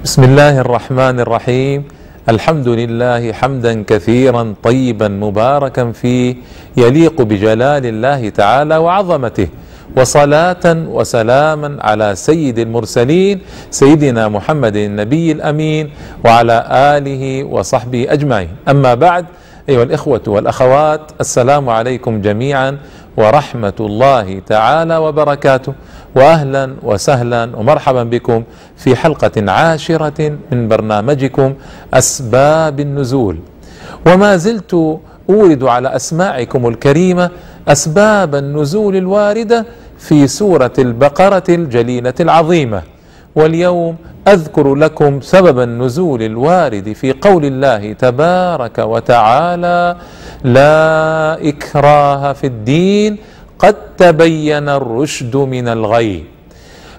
بسم الله الرحمن الرحيم. الحمد لله حمدا كثيرا طيبا مباركا فيه يليق بجلال الله تعالى وعظمته وصلاة وسلاما على سيد المرسلين سيدنا محمد النبي الأمين وعلى آله وصحبه أجمعين. أما بعد أيها الإخوة والأخوات السلام عليكم جميعا ورحمة الله تعالى وبركاته. واهلا وسهلا ومرحبا بكم في حلقة عاشرة من برنامجكم أسباب النزول. وما زلت أورد على أسماعكم الكريمة أسباب النزول الواردة في سورة البقرة الجليلة العظيمة. واليوم أذكر لكم سبب النزول الوارد في قول الله تبارك وتعالى لا إكراه في الدين قد تبين الرشد من الغي.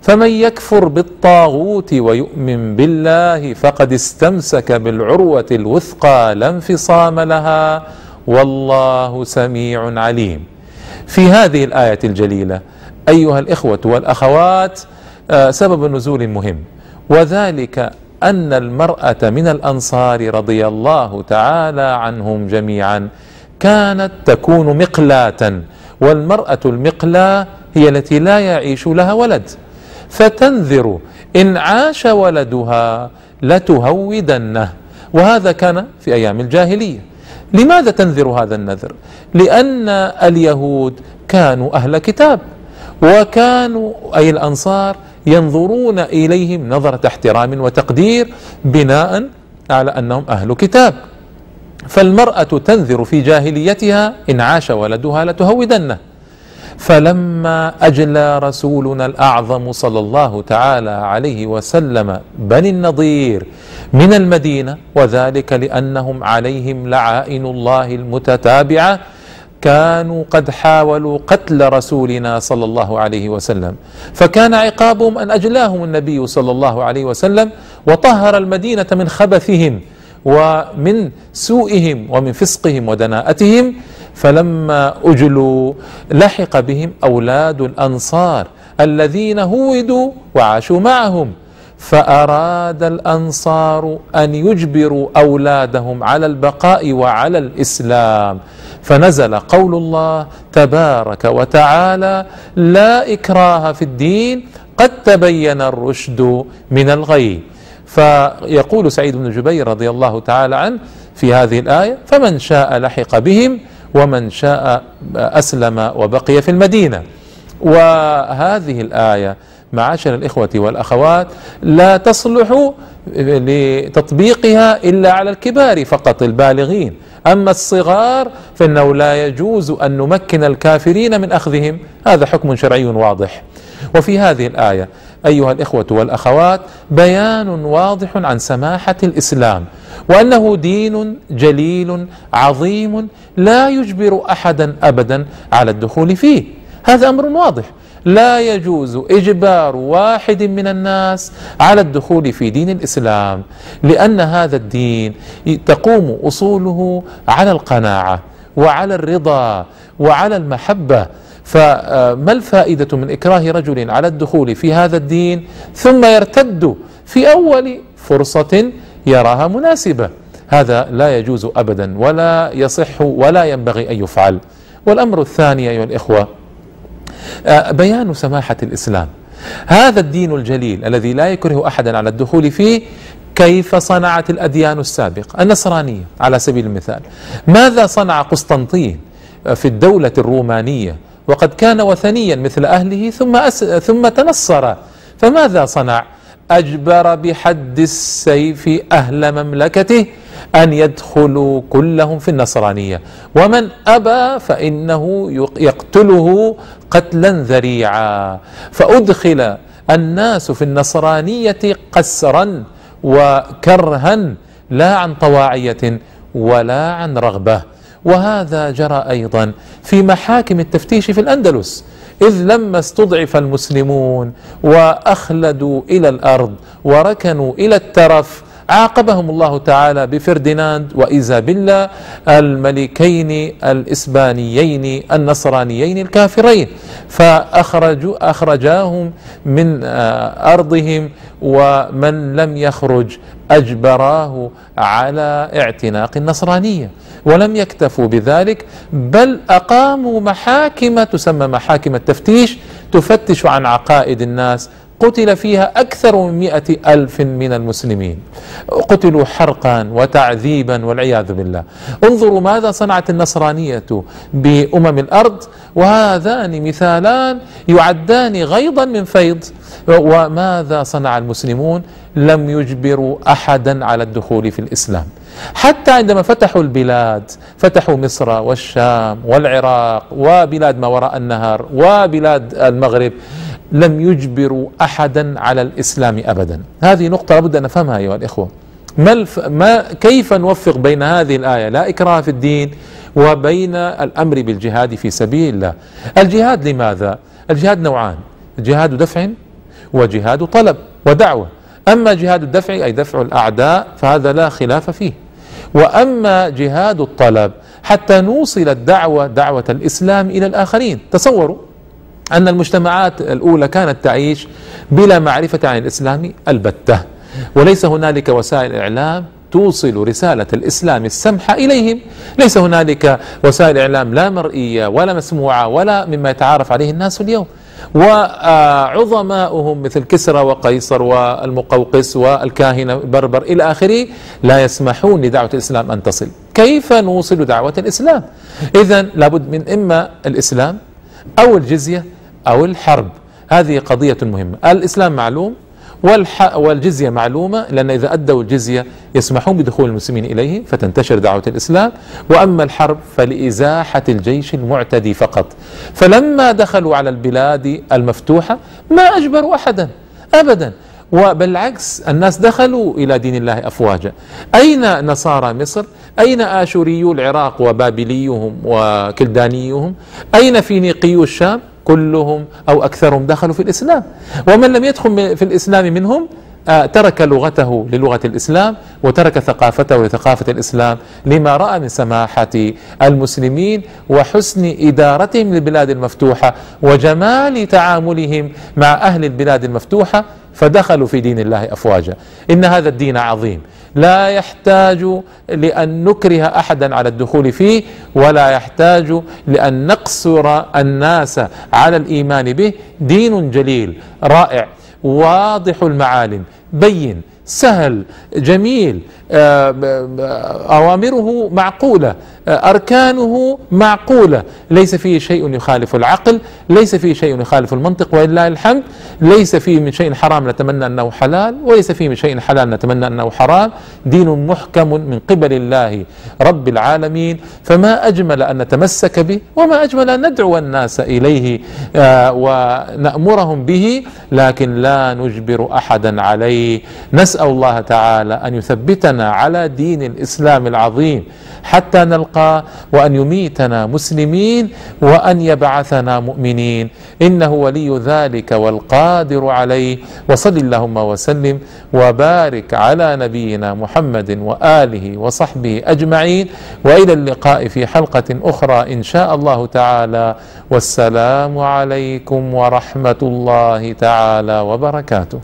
فمن يكفر بالطاغوت ويؤمن بالله فقد استمسك بالعروة الوثقى لا انفصام لها والله سميع عليم. في هذه الآية الجليلة أيها الإخوة والأخوات آه، سبب نزول مهم وذلك أن المرأة من الأنصار رضي الله تعالى عنهم جميعا كانت تكون مقلاة والمرأة المقلاه هي التي لا يعيش لها ولد. فتنذر إن عاش ولدها لتهودنه. وهذا كان في أيام الجاهلية. لماذا تنذر هذا النذر؟ لأن اليهود كانوا أهل كتاب وكانوا أي الأنصار ينظرون إليهم نظرة احترام وتقدير بناء على أنهم أهل كتاب. فالمرأة تنذر في جاهليتها إن عاش ولدها لتهودنه. فلما أجلى رسولنا الأعظم صلى الله تعالى عليه وسلم بني النضير من المدينة وذلك لأنهم عليهم لعائن الله المتتابعة كانوا قد حاولوا قتل رسولنا صلى الله عليه وسلم. فكان عقابهم أن أجلاهم النبي صلى الله عليه وسلم وطهر المدينة من خبثهم. ومن سوءهم ومن فسقهم ودناءتهم فلما أجلوا لحق بهم أولاد الأنصار الذين هودوا وعاشوا معهم فأراد الأنصار أن يجبروا أولادهم على البقاء وعلى الإسلام فنزل قول الله تبارك وتعالى لا إكراه في الدين قد تبين الرشد من الغي فيقول سعيد بن جبير رضي الله تعالى عنه في هذه الآية فمن شاء لحق بهم ومن شاء أسلم وبقي في المدينة. وهذه الآية معاشر الإخوة والأخوات لا تصلح لتطبيقها إلا على الكبار فقط البالغين. أما الصغار فإنه لا يجوز أن نمكن الكافرين من أخذهم. هذا حكم شرعي واضح. وفي هذه الآية أيها الإخوة والأخوات بيان واضح عن سماحة الإسلام وأنه دين جليل عظيم لا يجبر أحدا أبدا على الدخول فيه. هذا أمر واضح. لا يجوز إجبار واحد من الناس على الدخول في دين الإسلام لأن هذا الدين تقوم أصوله على القناعة وعلى الرضا وعلى المحبة فما الفائدة من إكراه رجل على الدخول في هذا الدين ثم يرتد في أول فرصة يراها مناسبة؟ هذا لا يجوز ابدا ولا يصح ولا ينبغي أن يفعل. والأمر الثاني أيها الإخوة آه، بيان سماحة الإسلام. هذا الدين الجليل الذي لا يكره احدا على الدخول فيه كيف صنعت الأديان السابقة؟ النصرانية على سبيل المثال. ماذا صنع قسطنطين في الدولة الرومانية وقد كان وثنيا مثل أهله ثم أس ثم تنصر. فماذا صنع؟ أجبر بحد السيف أهل مملكته أن يدخلوا كلهم في النصرانية. ومن أبى فإنه يقتله قتلا ذريعا. فأدخل الناس في النصرانية قسرا وكرها لا عن طواعية ولا عن رغبة. وهذا جرى أيضا في محاكم التفتيش في الأندلس إذ لما استضعف المسلمون وأخلدوا إلى الأرض وركنوا إلى الترف. عاقبهم الله تعالى بفرديناند وإيزابيلا الملكين الإسبانيين النصرانيين الكافرين. فأخرجوا أخرجاهم من آه، أرضهم ومن لم يخرج أجبراه على اعتناق النصرانية ولم يكتفوا بذلك بل أقاموا محاكم تسمى محاكم التفتيش تفتش عن عقائد الناس قتل فيها أكثر من مئة ألف من المسلمين. قتلوا حرقا وتعذيبا والعياذ بالله. انظروا ماذا صنعت النصرانية بأمم الأرض. وهذان مثالان يعدان غيضا من فيض. وماذا صنع المسلمون؟ لم يجبروا أحدا على الدخول في الإسلام. حتى عندما فتحوا البلاد فتحوا مصر والشام والعراق وبلاد ما وراء النهر وبلاد المغرب لم يجبروا احدا على الإسلام ابدا. هذه نقطة لابد أن نفهمها أيها الإخوة. ما, الف... ما كيف نوفق بين هذه الآية لا إكراه في الدين وبين الأمر بالجهاد في سبيل الله؟ الجهاد لماذا؟ الجهاد نوعان جهاد دفع وجهاد طلب ودعوة. أما جهاد الدفع أي دفع الأعداء فهذا لا خلاف فيه. وأما جهاد الطلب حتى نوصل الدعوه دعوة الإسلام إلى الآخرين. تصوروا أن المجتمعات الأولى كانت تعيش بلا معرفة عن الإسلام البتة. وليس هنالك وسائل إعلام توصل رسالة الإسلام السمحة إليهم. ليس هنالك وسائل إعلام لا مرئية ولا مسموعة ولا مما يتعارف عليه الناس اليوم. وعظماؤهم مثل كسرى وقيصر والمقوقس والكاهنة بربر إلى آخره لا يسمحون لدعوة الإسلام أن تصل. كيف نوصل دعوة الإسلام؟ إذا لابد من إما الإسلام أو الجزية أو الحرب. هذه قضية مهمة. الإسلام معلوم والجزية معلومة لأن إذا أدوا الجزية يسمحون بدخول المسلمين إليه فتنتشر دعوة الإسلام. وأما الحرب فلإزاحة الجيش المعتدي فقط. فلما دخلوا على البلاد المفتوحة ما أجبروا أحدا أبدا. وبالعكس الناس دخلوا إلى دين الله أفواجا. أين نصارى مصر؟ أين آشوريو العراق وبابليهم وكلدانيهم؟ أين فينيقيو الشام؟ كلهم أو أكثرهم دخلوا في الإسلام. ومن لم يدخل في الإسلام منهم آه، ترك لغته للغة الإسلام وترك ثقافته لثقافة الإسلام. لما رأى من سماحة المسلمين وحسن إدارتهم للبلاد المفتوحة وجمال تعاملهم مع أهل البلاد المفتوحة فدخلوا في دين الله أفواجا. إن هذا الدين عظيم. لا يحتاج لأن نكره أحدا على الدخول فيه ولا يحتاج لأن نقصر الناس على الإيمان به. دين جليل رائع واضح المعالم بين سهل جميل. أوامره معقولة آه، أركانه معقولة. ليس فيه شيء يخالف العقل ليس فيه شيء يخالف المنطق ولله الحمد. ليس فيه من شيء حرام نتمنى أنه حلال وليس فيه من شيء حلال نتمنى أنه حرام. دين محكم من قبل الله رب العالمين. فما أجمل أن نتمسك به وما أجمل أن ندعو الناس إليه آه، ونأمرهم به لكن لا نجبر أحدا عليه. نسأل الله تعالى أن يثبتنا على دين الإسلام العظيم حتى نلقى وأن يميتنا مسلمين وأن يبعثنا مؤمنين. إنه ولي ذلك والقادر عليه. وصل اللهم وسلم وبارك على نبينا محمد وآله وصحبه أجمعين. وإلى اللقاء في حلقة أخرى إن شاء الله تعالى. والسلام عليكم ورحمة الله تعالى وبركاته.